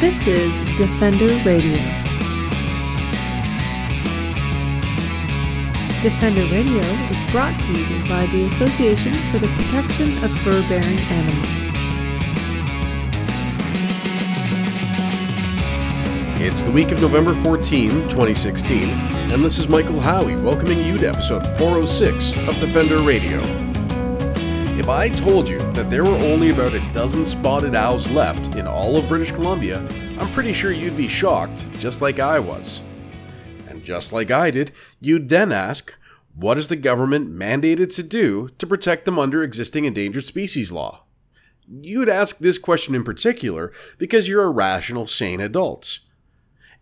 This is Defender Radio. Defender Radio is brought to you by the Association for the Protection of Fur-Bearing Animals. It's the week of November 14, 2016, and this is Michael Howie welcoming you to episode 406 of Defender Radio. If I told you that there were only about a dozen spotted owls left in all of British Columbia, I'm pretty sure you'd be shocked, just like I was. And just like I did, you'd then ask, what is the government mandated to do to protect them under existing endangered species law? You'd ask this question in particular because you're a rational, sane adult.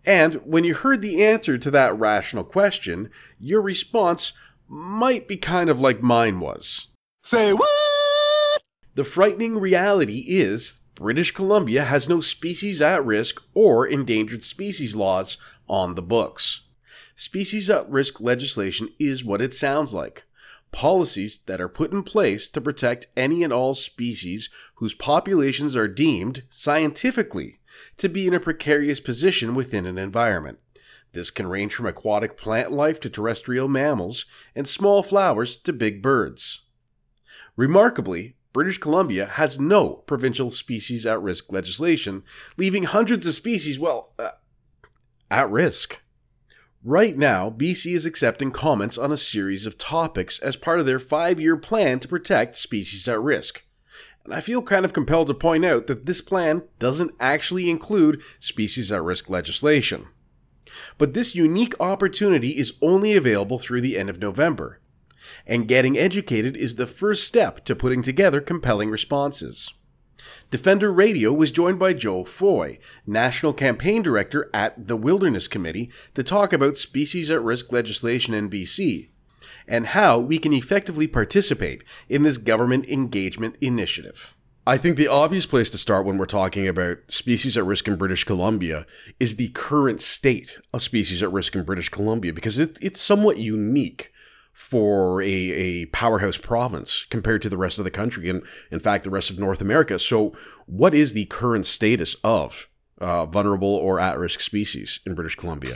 And when you heard the answer to that rational question, your response might be kind of like mine was. Say what? The frightening reality is British Columbia has no species at risk or endangered species laws on the books. Species at risk legislation is what it sounds like. Policies that are put in place to protect any and all species whose populations are deemed, scientifically, to be in a precarious position within an environment. This can range from aquatic plant life to terrestrial mammals, and small flowers to big birds. Remarkably, British Columbia has no provincial species at risk legislation, leaving hundreds of species, well, uh, at risk. Right now, BC is accepting comments on a series of topics as part of their five year plan to protect species at risk. And I feel kind of compelled to point out that this plan doesn't actually include species at risk legislation. But this unique opportunity is only available through the end of November and getting educated is the first step to putting together compelling responses. Defender Radio was joined by Joe Foy, National Campaign Director at the Wilderness Committee, to talk about species at risk legislation in BC and how we can effectively participate in this government engagement initiative. I think the obvious place to start when we're talking about species at risk in British Columbia is the current state of species at risk in British Columbia because it, it's somewhat unique for a, a powerhouse province compared to the rest of the country and, in fact, the rest of North America. So, what is the current status of uh, vulnerable or at risk species in British Columbia?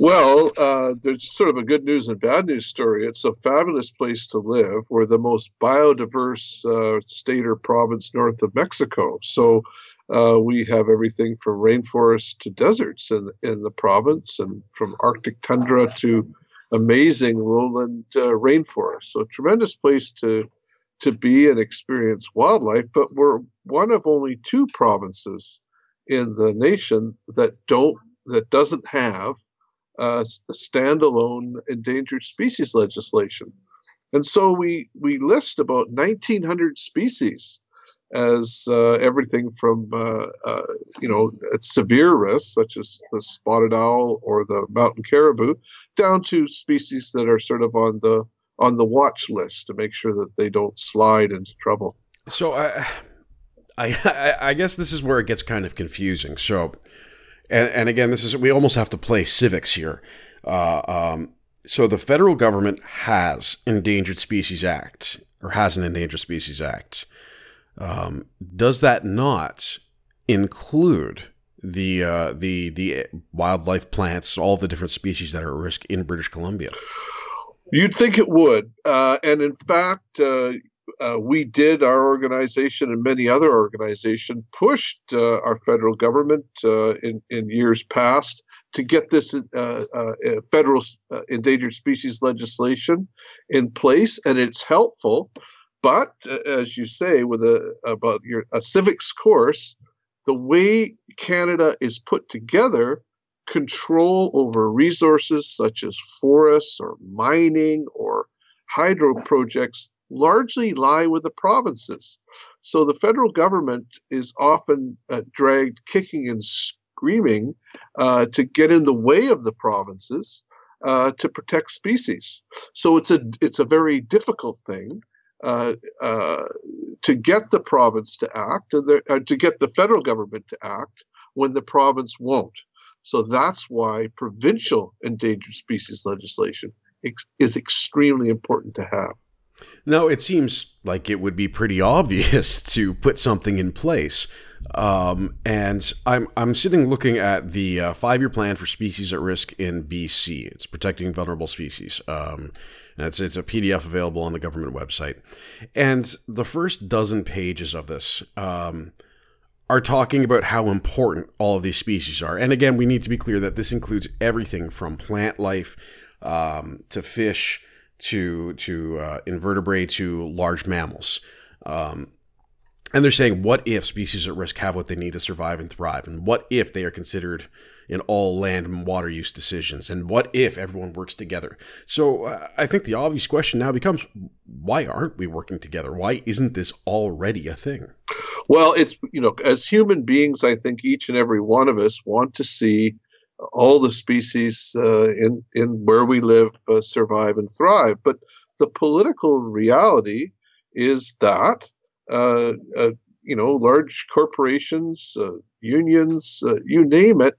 Well, uh, there's sort of a good news and bad news story. It's a fabulous place to live. We're the most biodiverse uh, state or province north of Mexico. So uh, we have everything from rainforests to deserts in, in the province, and from Arctic tundra to amazing lowland uh, rainforest. So tremendous place to to be and experience wildlife. But we're one of only two provinces in the nation that don't that doesn't have uh, a standalone endangered species legislation. And so we we list about 1,900 species as uh, everything from uh, uh, you know at severe risks such as the spotted owl or the mountain caribou down to species that are sort of on the on the watch list to make sure that they don't slide into trouble. So i i i guess this is where it gets kind of confusing. So and, and again this is we almost have to play civics here. Uh, um, so the federal government has endangered species act or has an endangered species act um, does that not include the uh, the the wildlife plants, all the different species that are at risk in British Columbia? You'd think it would, uh, and in fact, uh, uh, we did. Our organization and many other organizations pushed uh, our federal government uh, in in years past to get this federal endangered species legislation in place, and it's helpful but uh, as you say, with a about your a civics course, the way Canada is put together, control over resources such as forests or mining or hydro projects largely lie with the provinces. So the federal government is often uh, dragged kicking and screaming uh, to get in the way of the provinces uh, to protect species. So it's a it's a very difficult thing. Uh, uh, to get the province to act, the, uh, to get the federal government to act when the province won't. So that's why provincial endangered species legislation ex- is extremely important to have. Now, it seems like it would be pretty obvious to put something in place Um, and I'm I'm sitting looking at the uh, five year plan for species at risk in BC. It's protecting vulnerable species. Um, it's it's a PDF available on the government website. And the first dozen pages of this. Um, are talking about how important all of these species are. And again, we need to be clear that this includes everything from plant life um, to fish to to uh, invertebrate to large mammals. Um, and they're saying, what if species at risk have what they need to survive and thrive? And what if they are considered in all land and water use decisions? And what if everyone works together? So uh, I think the obvious question now becomes why aren't we working together? Why isn't this already a thing? Well, it's, you know, as human beings, I think each and every one of us want to see all the species uh, in, in where we live uh, survive and thrive. But the political reality is that, uh, uh you know, large corporations, uh, unions, uh, you name it,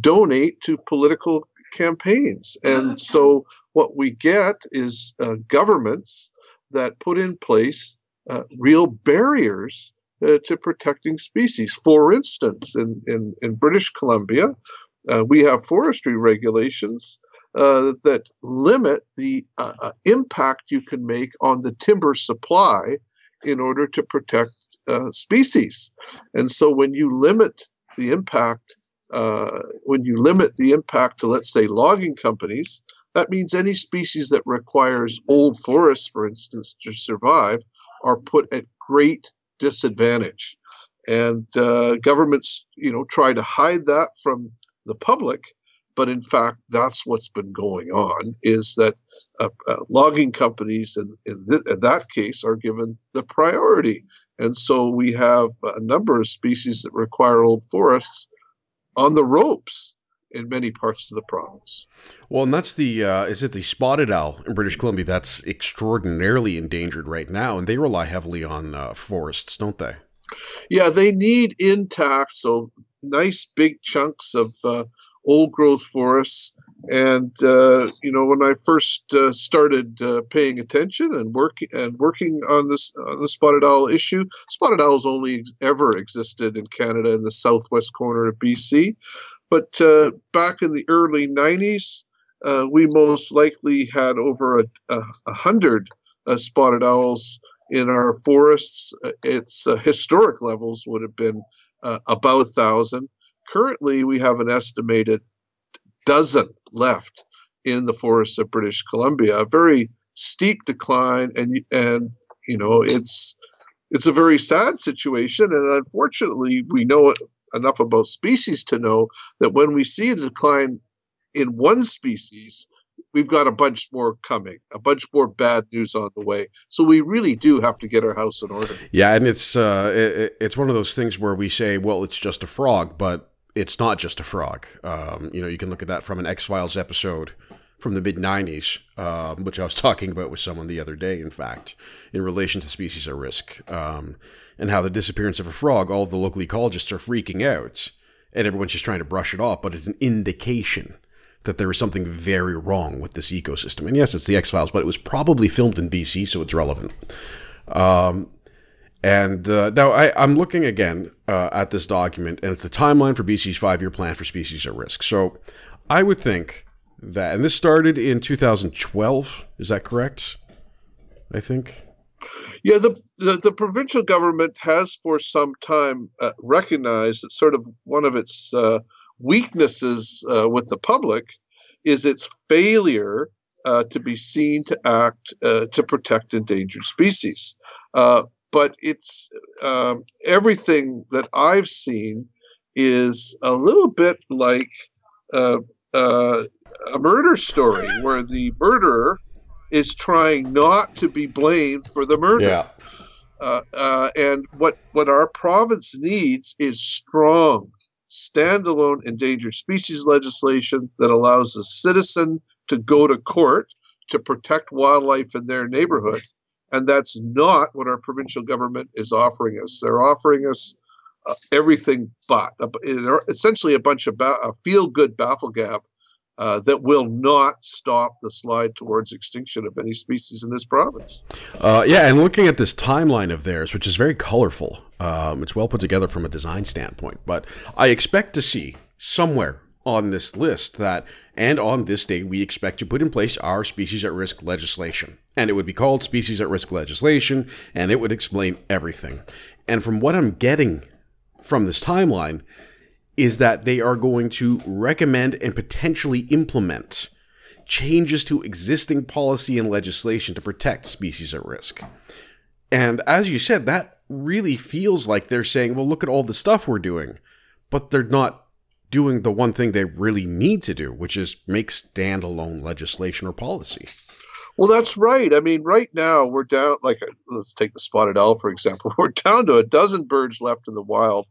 donate to political campaigns. And so what we get is uh, governments that put in place uh, real barriers uh, to protecting species. For instance, in, in, in British Columbia, uh, we have forestry regulations uh, that limit the uh, impact you can make on the timber supply in order to protect species. And so when you limit the impact uh, when you limit the impact to, let's say, logging companies, that means any species that requires old forests, for instance, to survive are put at great disadvantage. And uh, governments, you know, try to hide that from the public, but in fact, that's what's been going on. Is that uh, uh, logging companies, in, in, th- in that case, are given the priority, and so we have a number of species that require old forests on the ropes in many parts of the province. Well, and that's the uh, is it the spotted owl in British Columbia that's extraordinarily endangered right now, and they rely heavily on uh, forests, don't they? Yeah, they need intact, so nice big chunks of uh, old growth forests. And uh, you know, when I first uh, started uh, paying attention and working and working on this on the spotted owl issue, spotted owls only ever existed in Canada in the southwest corner of BC. But uh, back in the early '90s, uh, we most likely had over a, a, a hundred spotted owls in our forests. Its historic levels would have been Uh, about a thousand currently we have an estimated dozen left in the forests of British Columbia. A very steep decline, and and you know it's it's a very sad situation. And unfortunately, we know enough about species to know that when we see a decline in one species, we've got a bunch more coming, a bunch more bad news on the way. So we really do have to get our house in order. Yeah, and it's uh, it, it's one of those things where we say, well, it's just a frog, but it's not just a frog. Um, you know, you can look at that from an X Files episode from the mid 90s, um, which I was talking about with someone the other day, in fact, in relation to species at risk, um, and how the disappearance of a frog, all the local ecologists are freaking out, and everyone's just trying to brush it off, but it's an indication that there is something very wrong with this ecosystem. And yes, it's the X Files, but it was probably filmed in BC, so it's relevant. Um, and uh, now I, am looking again uh, at this document, and it's the timeline for BC's five year plan for species at risk. So I would think that, and this started in 2012, is that correct? I think. Yeah, the, the, the provincial government has for some time uh, recognized that sort of one of its uh, weaknesses uh, with the public is its failure uh, to be seen to act to protect endangered species but it's um, everything that I've seen is a little bit like uh, uh, a murder story where the murderer is trying not to be blamed for the murder. Yeah. Uh, uh and what what our province needs is strong, standalone endangered species legislation that allows a citizen to go to court to protect wildlife in their neighborhood and that's not what our provincial government is offering us. They're offering us uh, everything but essentially a bunch of ba- a feel good baffle gap uh, that will not stop the slide towards extinction of any species in this province. Uh, yeah, and looking at this timeline of theirs, which is very colorful, um, it's well put together from a design standpoint. But I expect to see somewhere on this list that, and on this day, we expect to put in place our species at risk legislation. And it would be called species at risk legislation, and it would explain everything. And from what I'm getting from this timeline, is that they are going to recommend and potentially implement changes to existing policy and legislation to protect species at risk. And as you said, that really feels like they're saying, well, look at all the stuff we're doing, but they're not doing the one thing they really need to do, which is make standalone legislation or policy. Well, that's right. I mean, right now we're down, like, let's take the spotted owl, for example. We're down to a dozen birds left in the wild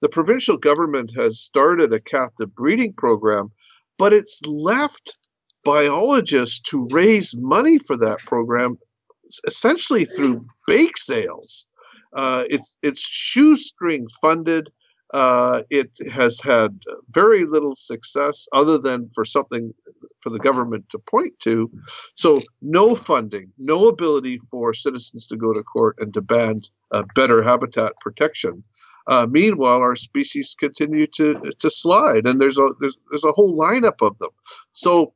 the provincial government has started a captive breeding program, but it's left biologists to raise money for that program essentially through bake sales. Uh, it's it's shoestring funded. Uh, it has had very little success other than for something for the government to point to. So, no funding, no ability for citizens to go to court and demand uh, better habitat protection. Uh, meanwhile, our species continue to to slide, and there's a there's, there's a whole lineup of them. So,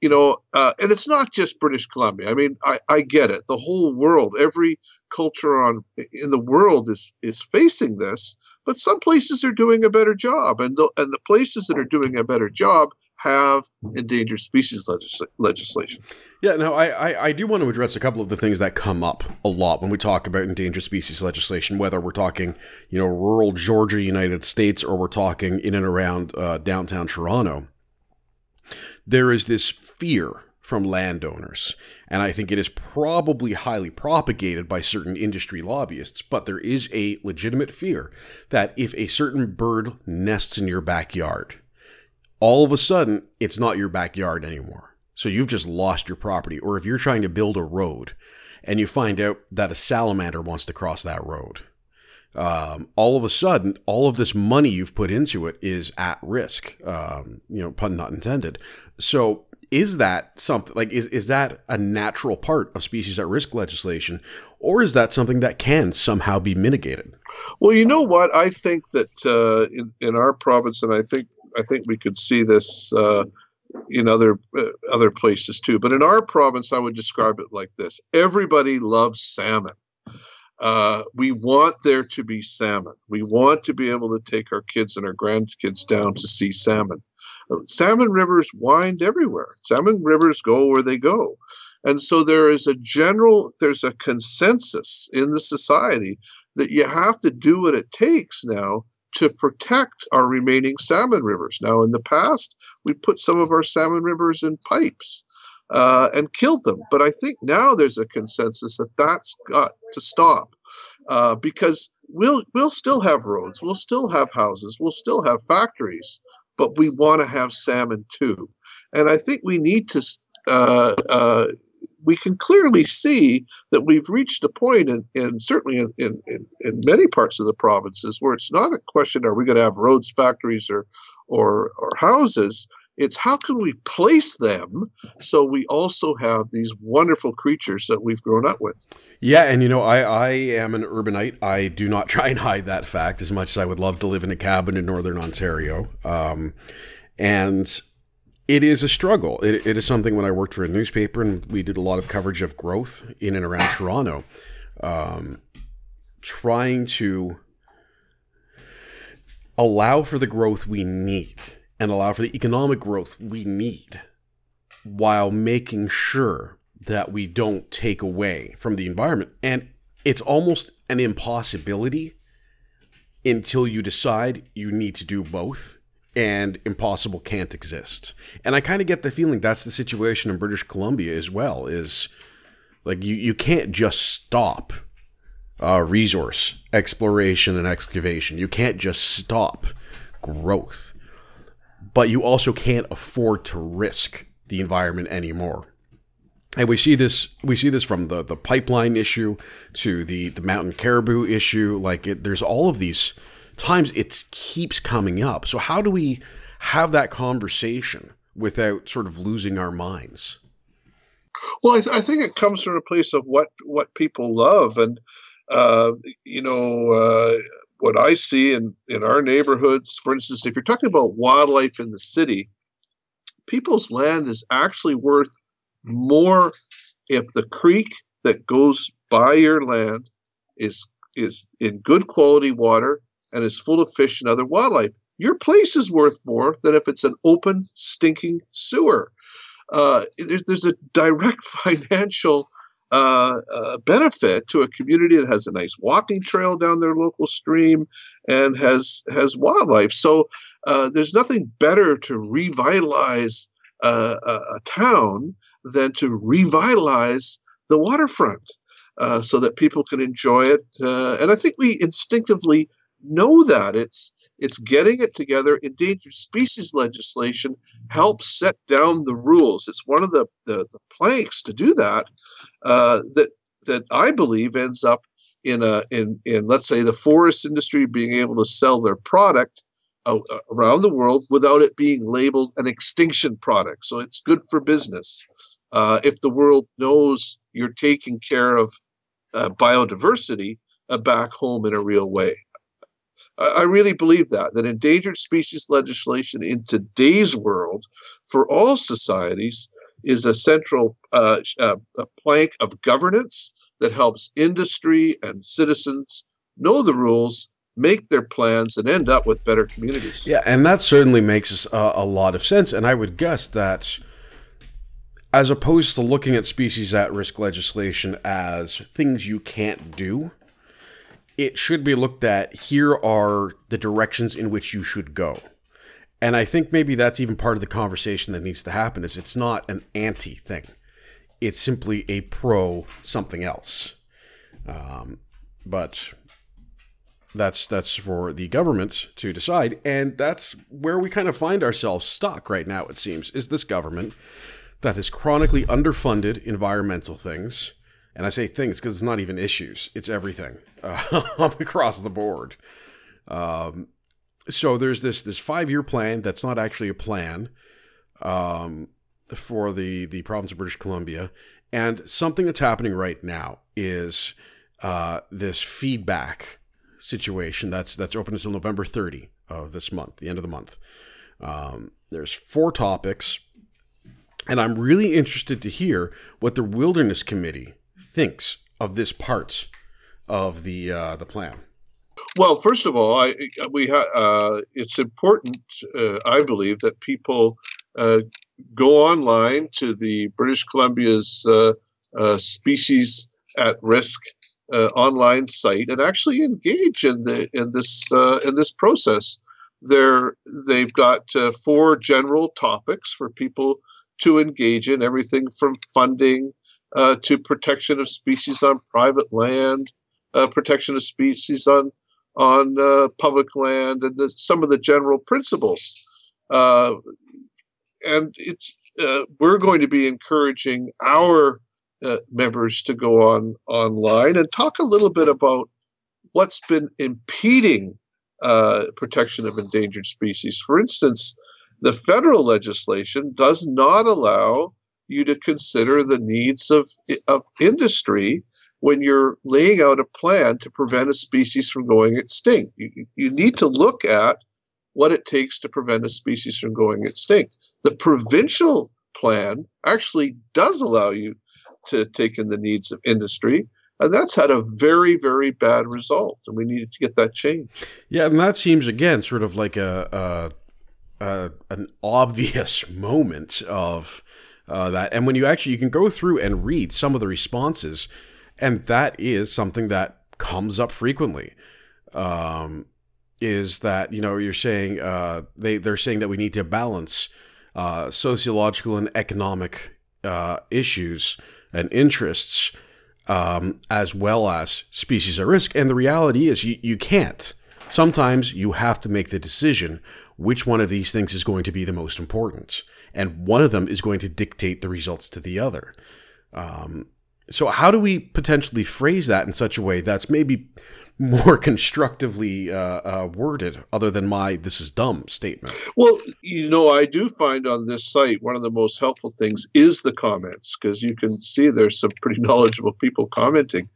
you know, uh, and it's not just British Columbia. I mean, I, I get it. The whole world, every culture on in the world is is facing this, but some places are doing a better job, and the and the places that are doing a better job have endangered species legisl- legislation. Yeah, now I, I, I, do want to address a couple of the things that come up a lot when we talk about endangered species legislation, whether we're talking, you know, rural Georgia, United States, or we're talking in and around uh, downtown Toronto. There is this fear from landowners, and I think it is probably highly propagated by certain industry lobbyists, but there is a legitimate fear that if a certain bird nests in your backyard, all of a sudden it's not your backyard anymore. So you've just lost your property. Or if you're trying to build a road and you find out that a salamander wants to cross that road, um, all of a sudden, all of this money you've put into it is at risk. Um, you know, pun not intended. So is that something like is is that a natural part of species at risk legislation or is that something that can somehow be mitigated well you know what i think that uh, in, in our province and i think I think we could see this uh, in other uh, other places too. But in our province, I would describe it like this: everybody loves salmon. Uh, we want there to be salmon. We want to be able to take our kids and our grandkids down to see salmon. Salmon rivers wind everywhere. Salmon rivers go where they go. And so there is a general, there's a consensus in the society that you have to do what it takes now to protect our remaining salmon rivers. Now, in the past, we put some of our salmon rivers in pipes uh, and killed them. But I think now there's a consensus that that's got to stop uh, because we'll we'll still have roads, we'll still have houses, we'll still have factories, but we want to have salmon too. And I think we need to uh, uh we can clearly see that we've reached a and in, in certainly in, in, in, many parts of the provinces, where it's not a question: Are we going to have roads, factories, or or or houses? It's how can we place them so we also have these wonderful creatures that we've grown up with. Yeah, and you know, I, I am an urbanite. I do not try and hide that fact as much as I would love to live in a cabin in northern Ontario. Um, and it is a struggle. It, it is something when I worked for a newspaper and we did a lot of coverage of growth in and around Toronto, um, trying to allow for the growth we need and allow for the economic growth we need while making sure that we don't take away from the environment. And it's almost an impossibility until you decide you need to do both and impossible can't exist. And I kind of get the feeling that's the situation in British Columbia as well is like you you can't just stop uh, resource exploration and excavation. You can't just stop growth. But you also can't afford to risk the environment anymore. And we see this we see this from the the pipeline issue to the the mountain caribou issue like it, there's all of these times it keeps coming up. So how do we have that conversation without sort of losing our minds? Well, I, th- I think it comes from a place of what what people love, and uh, you know uh, what I see in in our neighborhoods. For instance, if you're talking about wildlife in the city, people's land is actually worth more if the creek that goes by your land is is in good quality water and is full of fish and other wildlife. Your place is worth more than if it's an open, stinking sewer. Uh, there's, there's a direct financial uh, uh, benefit to a community that has a nice walking trail down their local stream and has has wildlife. So uh, there's nothing better to revitalize uh, a, a, town than to revitalize the waterfront uh, so that people can enjoy it. and I think we instinctively know that it's it's getting it together. Endangered species legislation helps set down the rules. It's one of the, the, the planks to do that uh, that that I believe ends up in a in in let's say the forest industry being able to sell their product uh, around the world without it being labeled an extinction product. So it's good for business. Uh, if the world knows you're taking care of uh, biodiversity uh, back home in a real way. I really believe that, that endangered species legislation in today's world for all societies is a central uh, uh, a plank of governance that helps industry and citizens know the rules, make their plans, and end up with better communities. Yeah, and that certainly makes a, a lot of sense. And I would guess that as opposed to looking at species at risk legislation as things you can't do, it should be looked at here are the directions in which you should go. And I think maybe that's even part of the conversation that needs to happen is it's not an anti thing. It's simply a pro something else. Um, but that's that's for the government to decide and that's where we kind of find ourselves stuck right now it seems is this government that has chronically underfunded environmental things and I say things because it's not even issues; it's everything uh, across the board. Um, so there's this this five year plan that's not actually a plan um, for the the province of British Columbia, and something that's happening right now is uh, this feedback situation that's that's open until November 30 of this month, the end of the month. Um, there's four topics, and I'm really interested to hear what the Wilderness Committee thinks of this part of the uh, the plan? Well, first of all, I we ha- uh, it's important, uh, I believe, that people uh, go online to the British Columbia's uh, uh, species at risk online site and actually engage in the in this in this process. They're, they've got four general topics for people to engage in, everything from funding uh, to protection of species on private land, uh, protection of species on on uh, public land, and the, some of the general principles. Uh, and it's uh, we're going to be encouraging our uh, members to go on online and talk a little bit about what's been impeding protection of endangered species. For instance, the federal legislation does not allow you to consider the needs of, of industry when you're laying out a plan to prevent a species from going extinct. You, you need to look at what it takes to prevent a species from going extinct. The provincial plan actually does allow you to take in the needs of industry. And that's had a very, very bad result, and we needed to get that changed. Yeah, and that seems again sort of like a, a, a an obvious moment of uh, that. And when you actually you can go through and read some of the responses, and that is something that comes up frequently. Um, is that you know you're saying uh, they they're saying that we need to balance uh, sociological and economic uh, issues and interests um, as well as species at risk, and the reality is you, you can't. Sometimes you have to make the decision which one of these things is going to be the most important and one of them is going to dictate the results to the other. Um, so, how do we potentially phrase that in such a way that's maybe more constructively uh, uh, worded, other than my "this is dumb" statement. Well, you know, I do find on this site one of the most helpful things is the comments because you can see there's some pretty knowledgeable people commenting.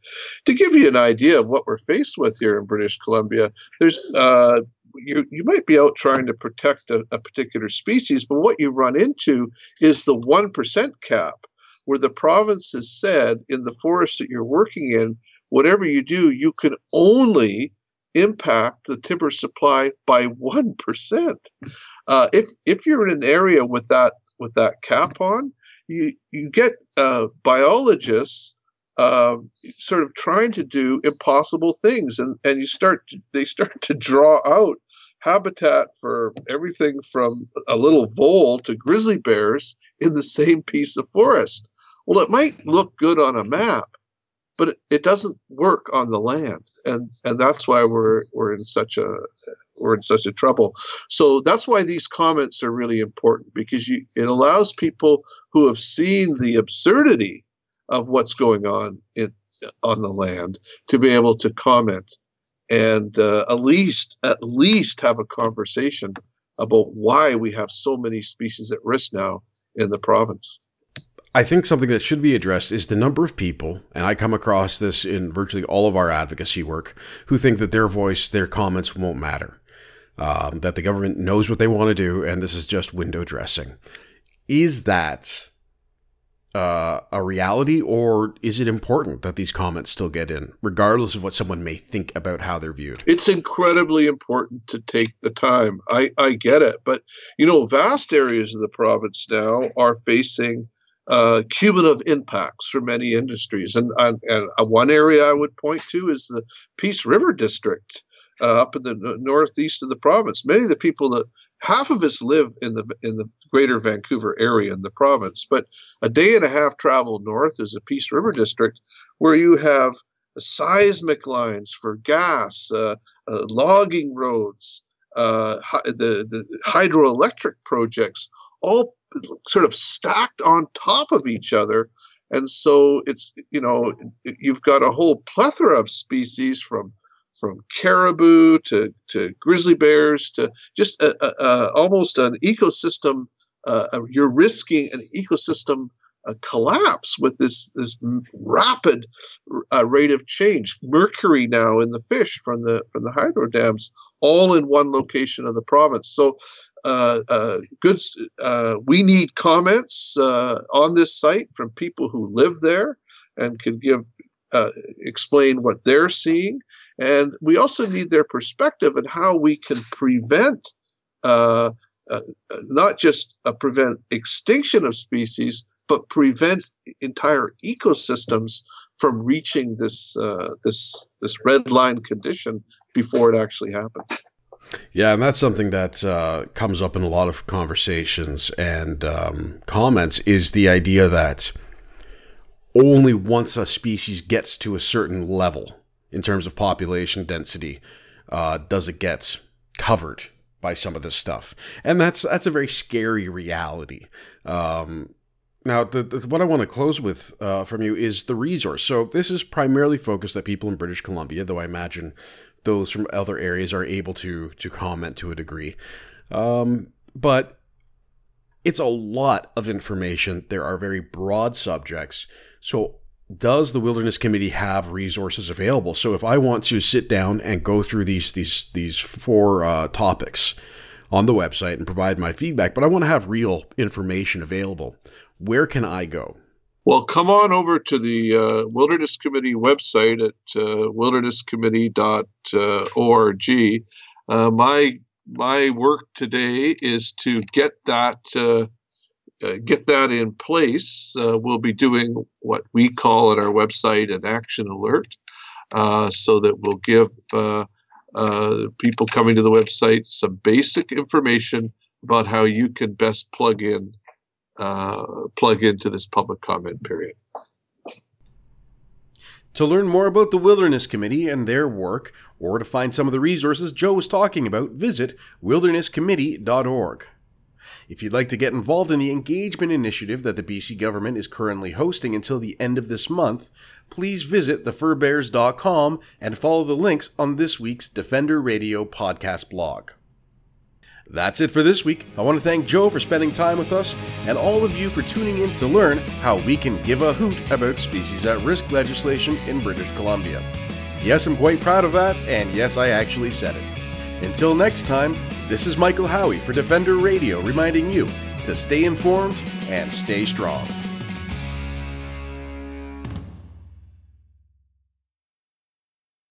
To give you an idea of what we're faced with here in British Columbia, there's uh, you you might be out trying to protect a, a particular species, but what you run into is the one percent cap, where the province has said in the forest that you're working in whatever you do, you can only impact the timber supply by one percent. Uh, if if you're in an area with that with that cap on, you you get uh, biologists uh, sort of trying to do impossible things, and and you start to, they start to draw out habitat for everything from a little vole to grizzly bears in the same piece of forest. Well, it might look good on a map, but it, it doesn't work on the land. And and that's why we're we're in such a we're in such a trouble. So that's why these comments are really important because you it allows people who have seen the absurdity of what's going on in on the land to be able to comment and uh, at least at least have a conversation about why we have so many species at risk now in the province I think something that should be addressed is the number of people, and I come across this in virtually all of our advocacy work, who think that their voice, their comments won't matter. Um, that the government knows what they want to do, and this is just window dressing. Is that uh, a reality, or is it important that these comments still get in, regardless of what someone may think about how they're viewed? It's incredibly important to take the time. I, I get it. But, you know, vast areas of the province now are facing uh, cumulative impacts for many industries. And, and, and, one area I would point to is the Peace River District uh, up in the northeast of the province. Many of the people that half of us live in the in the greater Vancouver area in the province, but a day and a half travel north is the Peace River District, where you have seismic lines for gas, uh, uh logging roads, uh, the the hydroelectric projects, all sort of stacked on top of each other. And so it's, you know, you've got a whole plethora of species from from caribou to, to grizzly bears to just a, a, a, almost an ecosystem. Uh, you're risking an ecosystem uh, collapse with this this rapid uh, rate of change. Mercury now in the fish from the from the hydro dams, all in one location of the province. So uh, uh, good. Uh, we need comments on this site from people who live there and can give explain what they're seeing, and we also need their perspective and how we can prevent uh, not just prevent extinction of species, but prevent entire ecosystems from reaching this this this red line condition before it actually happens. Yeah, and that's something that uh, comes up in a lot of conversations and um, comments is the idea that only once a species gets to a certain level in terms of population density uh, does it get covered by some of this stuff, and that's that's a very scary reality. Um, now, the, the, what I want to close with uh, from you is the resource. So, this is primarily focused at people in British Columbia, though I imagine those from other areas are able to to comment to a degree. Um, but it's a lot of information. There are very broad subjects. So does the wilderness committee have resources available so if i want to sit down and go through these these these four uh, topics on the website and provide my feedback but i want to have real information available where can i go well, come on over to the uh, Wilderness Committee website at uh, wildernesscommittee.org. Uh, my my work today is to get that uh, uh, get that in place. Uh, we'll be doing what we call at our website an action alert, so that we'll give people coming to the website some basic information about how you can best plug in uh, plug into this public comment period. To learn more about the Wilderness Committee and their work, or to find some of the resources Joe was talking about, visit wildernesscommittee.org. If you'd like to get involved in the engagement initiative that the BC government is currently hosting until the end of this month, please visit thefurbearers.com and follow the links on this week's Defender Radio podcast blog. That's it for this week. I want to thank Joe for spending time with us and all of you for tuning in to learn how we can give a hoot about species at risk legislation in British Columbia. Yes, I'm quite proud of that, and yes, I actually said it. Until next time, this is Michael Howie for Defender Radio reminding you to stay informed and stay strong.